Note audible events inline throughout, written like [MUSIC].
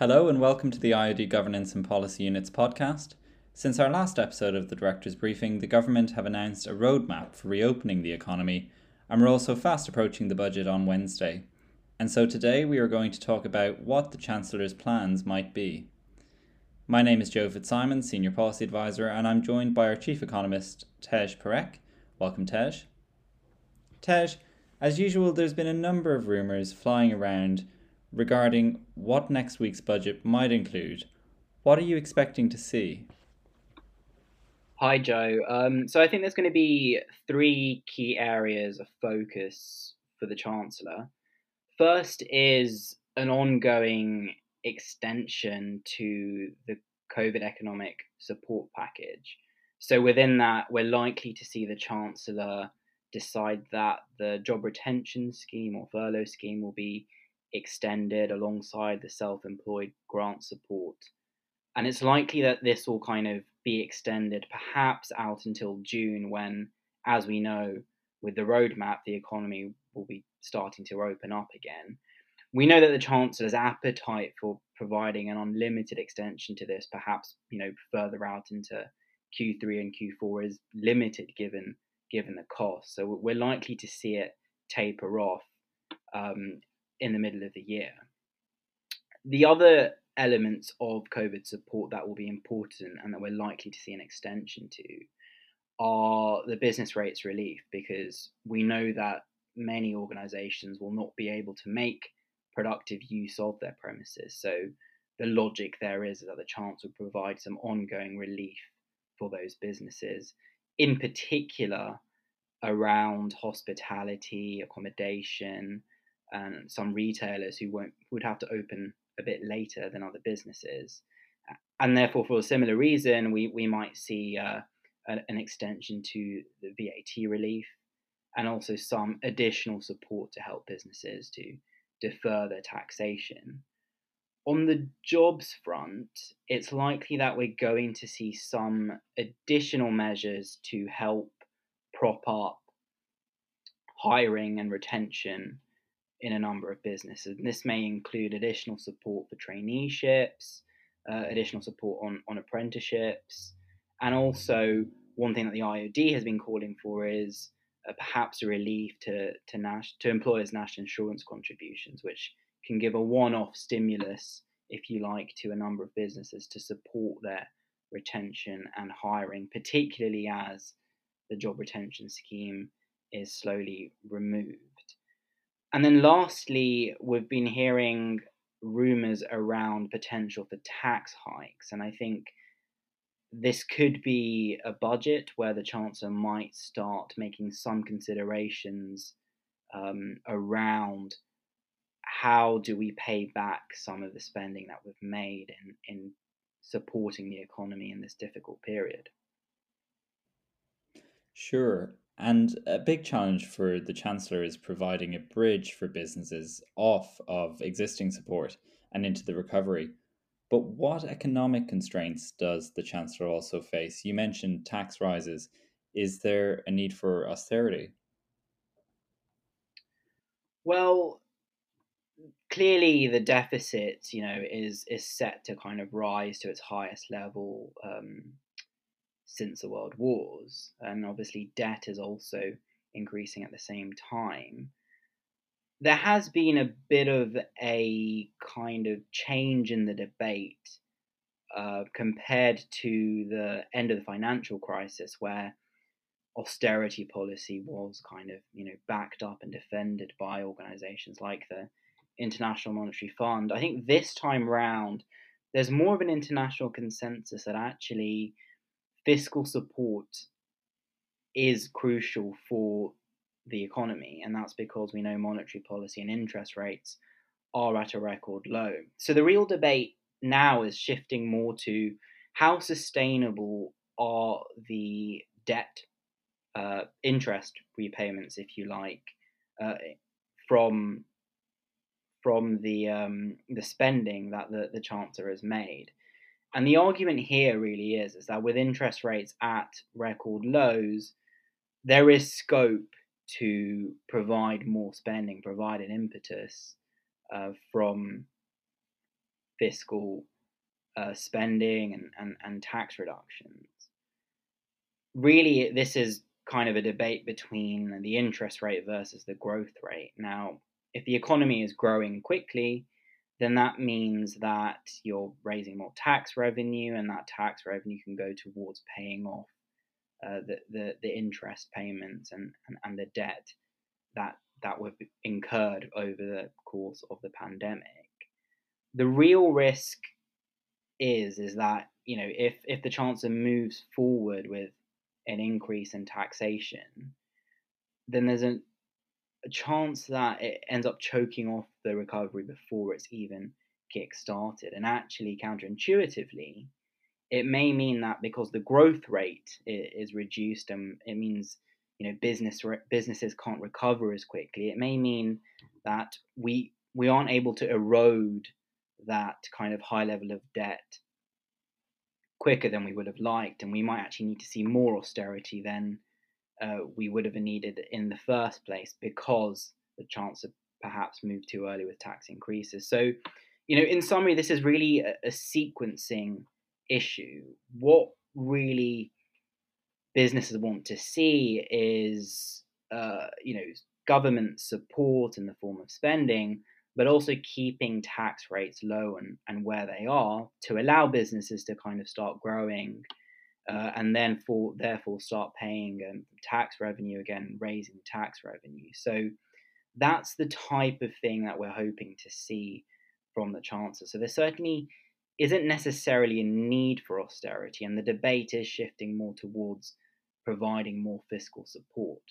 Hello and welcome to the IOD Governance and Policy Units podcast. Since our last episode of the Director's Briefing, the government have announced a roadmap for reopening the economy, and we're also fast approaching the budget on Wednesday. And so today we are going to talk about what the Chancellor's plans might be. My name is Joe Fitzsimon, Senior Policy Advisor, and I'm joined by our Chief Economist, Tej Parikh. Welcome, Tej. Tej, as usual, there's been a number of rumours flying around regarding what next week's budget might include. What are you expecting to see? Hi, Joe. Um, so I think there's going to be three key areas of focus for the Chancellor. First is an ongoing extension to the COVID economic support package. So within that, we're likely to see the Chancellor decide that the job retention scheme or furlough scheme will be extended alongside the self employed grant support. And it's likely that this will kind of be extended perhaps out until June, when, as we know, with the roadmap, the economy will be starting to open up again. We know that the Chancellor's appetite for providing an unlimited extension to this, perhaps you know further out into Q3 and Q4, is limited given given the cost. So we're likely to see it taper off um, in the middle of the year. The other elements of COVID support that will be important and that we're likely to see an extension to are the business rates relief because we know that many organizations will not be able to make productive use of their premises. So the logic there is that the chance would provide some ongoing relief for those businesses, in particular around hospitality, accommodation, and some retailers who won't would have to open a bit later than other businesses, and therefore for a similar reason, we we might see uh, an extension to the VAT relief, and also some additional support to help businesses to defer their taxation. On the jobs front, it's likely that we're going to see some additional measures to help prop up hiring and retention in a number of businesses. And this may include additional support for traineeships, uh, additional support on, on apprenticeships, and also one thing that the IOD has been calling for is uh, perhaps a relief to to, nas- to employers' national insurance contributions, which can give a one-off stimulus, if you like, to a number of businesses to support their retention and hiring, particularly as the job retention scheme is slowly removed. And then lastly, we've been hearing rumors around potential for tax hikes. And I think this could be a budget where the Chancellor might start making some considerations um, around how do we pay back some of the spending that we've made in, in supporting the economy in this difficult period. Sure. And a big challenge for the Chancellor is providing a bridge for businesses off of existing support and into the recovery. But what economic constraints does the Chancellor also face? You mentioned tax rises. Is there a need for austerity? Well, clearly the deficit, you know, is is set to kind of rise to its highest level um, since the world wars, and obviously debt is also increasing at the same time. There has been a bit of a kind of change in the debate uh, compared to the end of the financial crisis, where austerity policy was kind of you know backed up and defended by organizations like the International Monetary Fund. I think this time round, there's more of an international consensus that actually fiscal support is crucial for the economy, and that's because we know monetary policy and interest rates are at a record low. So the real debate now is shifting more to how sustainable are the debt uh, interest repayments, if you like, uh, from from the um, the spending that the, the chancellor has made. And the argument here really is is that with interest rates at record lows, there is scope to provide more spending, provide an impetus uh, from fiscal uh, spending and, and, and tax reductions. Really, this is kind of a debate between the interest rate versus the growth rate. Now, if the economy is growing quickly, then that means that you're raising more tax revenue, and that tax revenue can go towards paying off uh, the, the, the interest payments and, and, and the debt that that were incurred over the course of the pandemic. The real risk is is that you know if if the chancellor moves forward with an increase in taxation, then there's a, a chance that it ends up choking off the recovery before it's even kick started. And actually, counterintuitively, it may mean that because the growth rate is reduced and it means you know business businesses can't recover as quickly it may mean that we we aren't able to erode that kind of high level of debt quicker than we would have liked and we might actually need to see more austerity than uh, we would have needed in the first place because the chance of perhaps moved too early with tax increases. So you know in summary this is really a, a sequencing issue. What really businesses want to see is, uh, you know, government support in the form of spending, but also keeping tax rates low and, and where they are to allow businesses to kind of start growing uh, and then for therefore start paying um, tax revenue again, raising tax revenue. So that's the type of thing that we're hoping to see from the chancellor. So there certainly isn't necessarily a need for austerity, and the debate is shifting more towards providing more fiscal support.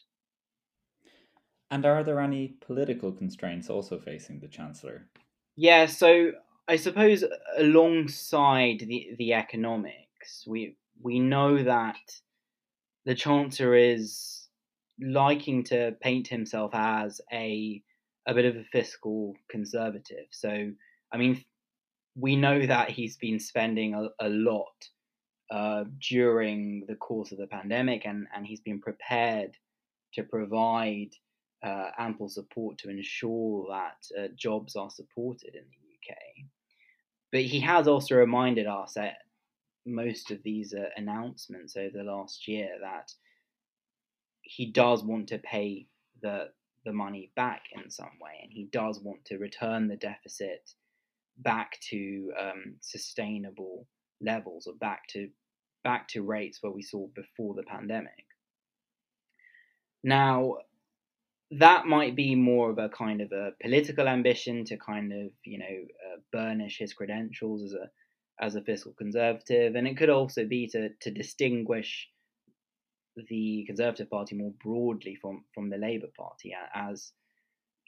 And are there any political constraints also facing the Chancellor? Yeah, so I suppose alongside the, the economics, we we know that the Chancellor is liking to paint himself as a a bit of a fiscal conservative. So I mean we know that he's been spending a, a lot uh, during the course of the pandemic, and, and he's been prepared to provide uh, ample support to ensure that uh, jobs are supported in the UK. But he has also reminded us at most of these uh, announcements over the last year that he does want to pay the the money back in some way, and he does want to return the deficit back to um, sustainable levels or back to back to rates where we saw before the pandemic. Now, that might be more of a kind of a political ambition to kind of you know uh, burnish his credentials as a as a fiscal conservative, and it could also be to to distinguish the Conservative Party more broadly from from the Labour Party as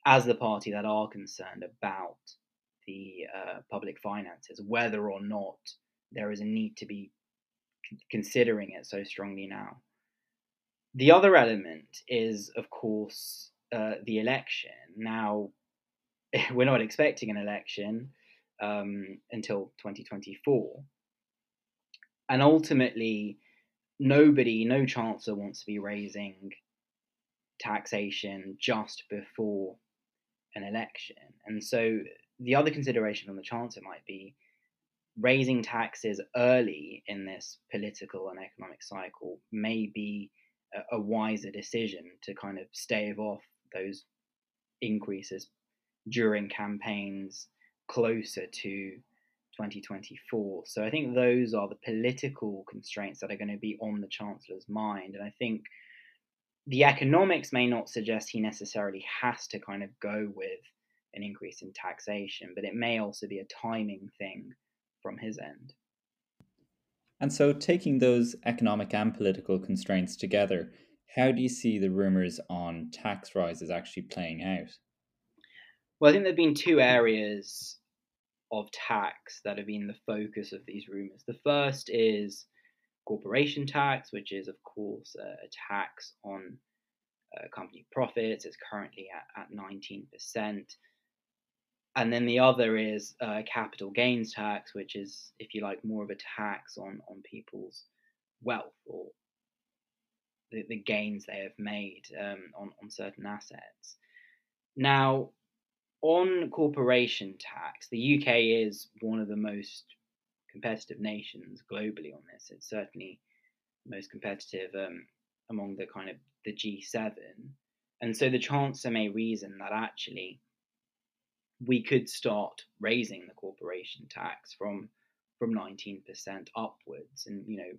as the party that are concerned about the uh, public finances, whether or not there is a need to be considering it so strongly now. The other element is, of course, uh, the election. Now, [LAUGHS] we're not expecting an election um, until 2024. And ultimately, nobody, no chancellor wants to be raising taxation just before an election. And so the other consideration on the chancellor might be raising taxes early in this political and economic cycle may be a, a wiser decision to kind of stave off those increases during campaigns closer to 2024. So I think those are the political constraints that are going to be on the Chancellor's mind. And I think the economics may not suggest he necessarily has to kind of go with an increase in taxation, but it may also be a timing thing from his end. And so, taking those economic and political constraints together, how do you see the rumours on tax rises actually playing out? Well, I think there have been two areas of tax that have been the focus of these rumours. The first is corporation tax, which is, of course, a, tax on uh, company profits. It's currently at, at 19% and then the other is uh, capital gains tax, which is, if you like, more of a tax on on people's wealth or the, the gains they have made um, on on certain assets. Now, on corporation tax, the UK is one of the most competitive nations globally on this. It's certainly most competitive um, among the kind of the G7. And so the Chancellor may reason that actually we could start raising the corporation tax from from 19% upwards. And, you know,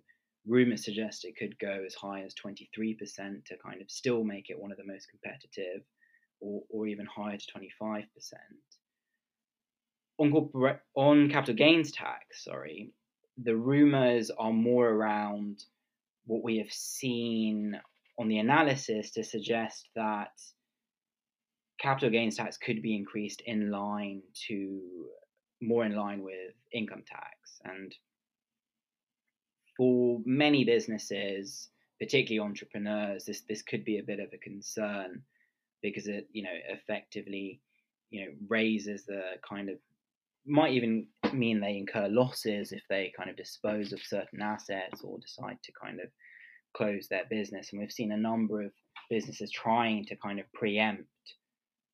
rumors suggest it could go as high as 23% to kind of still make it one of the most competitive or, or even higher to 25%. On, corporate, on capital gains tax, sorry, the rumors are more around what we have seen on the analysis to suggest that capital gains tax could be increased in line to more in line with income tax. And for many businesses, particularly entrepreneurs, this this could be a bit of a concern because it you know effectively you know raises the kind of might even mean they incur losses if they kind of dispose of certain assets or decide to kind of close their business. And we've seen a number of businesses trying to kind of preempt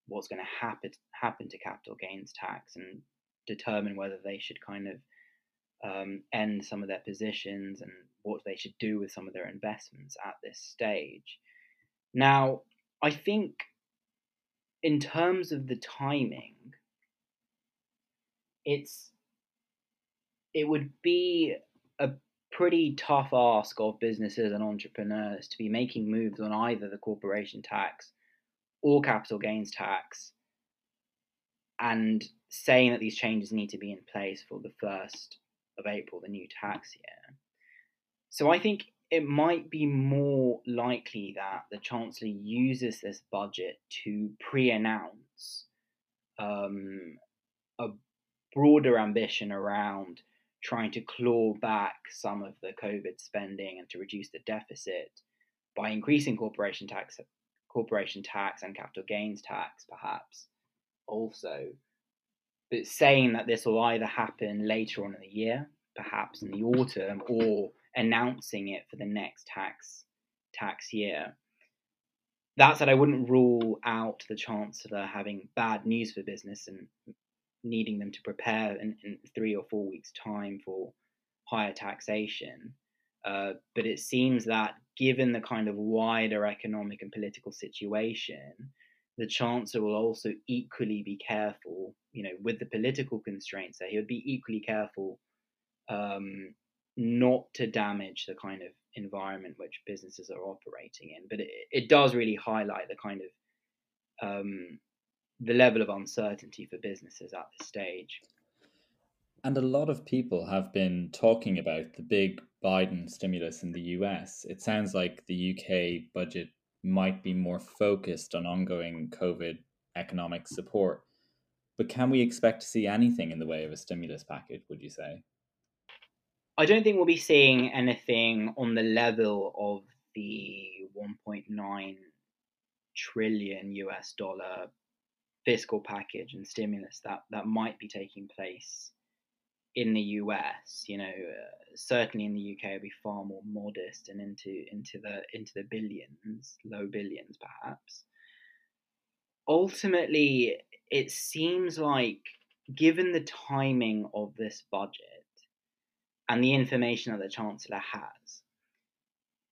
what's going to happen happen to capital gains tax and determine whether they should kind of um, end some of their positions and what they should do with some of their investments at this stage. Now, I think in terms of the timing, it's it would be a pretty tough ask of businesses and entrepreneurs to be making moves on either the corporation tax or capital gains tax and saying that these changes need to be in place for the 1st of April, the new tax year. So I think it might be more likely that the Chancellor uses this budget to pre announce um, a broader ambition around trying to claw back some of the COVID spending and to reduce the deficit by increasing corporation tax corporation tax and capital gains tax, perhaps also. But saying that this will either happen later on in the year, perhaps in the autumn, or announcing it for the next tax tax year. That said, I wouldn't rule out the Chancellor having bad news for business and needing them to prepare in, in three or four weeks' time for higher taxation. Uh, but it seems that given the kind of wider economic and political situation, the chancellor will also equally be careful, you know, with the political constraints there, he would be equally careful um, not to damage the kind of environment which businesses are operating in. But it, it does really highlight the kind of um, the level of uncertainty for businesses at this stage. And a lot of people have been talking about the big Biden stimulus in the US. It sounds like the UK budget might be more focused on ongoing COVID economic support. But can we expect to see anything in the way of a stimulus package, would you say? I don't think we'll be seeing anything on the level of the 1.9 trillion US dollar fiscal package and stimulus that, that might be taking place in the US, you know, uh, certainly in the UK, it'll be far more modest and into into the into the billions, low billions perhaps. Ultimately, it seems like, given the timing of this budget and the information that the Chancellor has,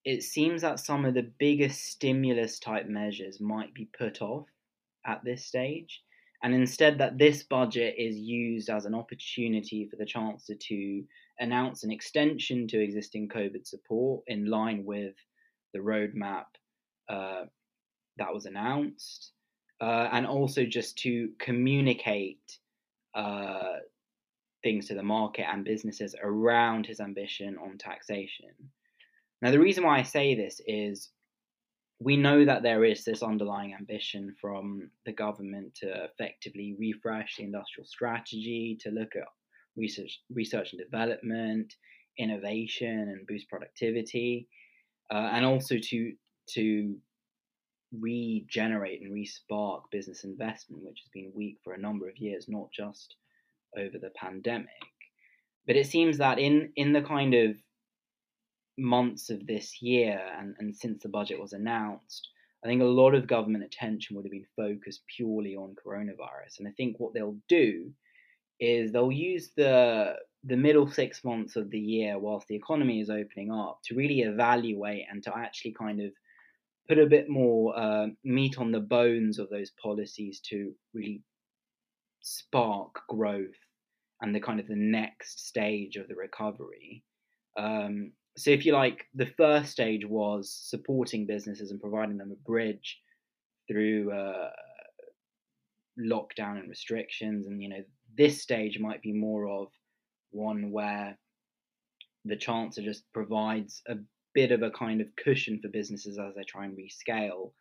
it seems that some of the biggest stimulus type measures might be put off at this stage and instead that this budget is used as an opportunity for the Chancellor to announce an extension to existing COVID support in line with the roadmap uh, that was announced, uh, and also just to communicate uh, things to the market and businesses around his ambition on taxation. Now, the reason why I say this is we know that there is this underlying ambition from the government to effectively refresh the industrial strategy, to look at research, research and development, innovation, and boost productivity, uh, and also to to regenerate and respark business investment, which has been weak for a number of years, not just over the pandemic. But it seems that in in the kind of months of this year and, and since the budget was announced, I think a lot of government attention would have been focused purely on coronavirus. And I think what they'll do is they'll use the the middle six months of the year whilst the economy is opening up to really evaluate and to actually kind of put a bit more uh, meat on the bones of those policies to really spark growth and the kind of the next stage of the recovery. Um, so, if you like, the first stage was supporting businesses and providing them a bridge through uh, lockdown and restrictions. And, you know, this stage might be more of one where the chancellor just provides a bit of a kind of cushion for businesses as they try and rescale.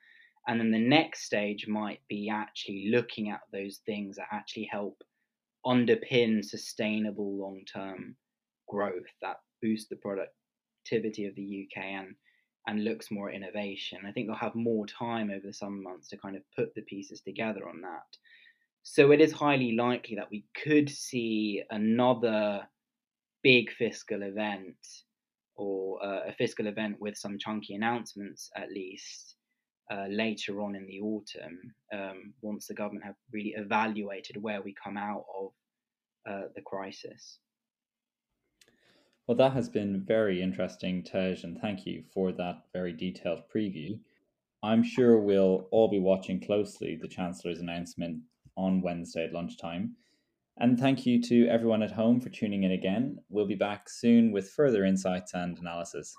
And then the next stage might be actually looking at those things that actually help underpin sustainable long term growth that boost the productivity of the UK and and looks more at innovation. I think they'll have more time over the summer months to kind of put the pieces together on that. So it is highly likely that we could see another big fiscal event or uh, a fiscal event with some chunky announcements at least uh, later on in the autumn um, once the government have really evaluated where we come out of uh, the crisis. Well, that has been very interesting, Tej, and thank you for that very detailed preview. I'm sure we'll all be watching closely the Chancellor's announcement on Wednesday at lunchtime. And thank you to everyone at home for tuning in again. We'll be back soon with further insights and analysis.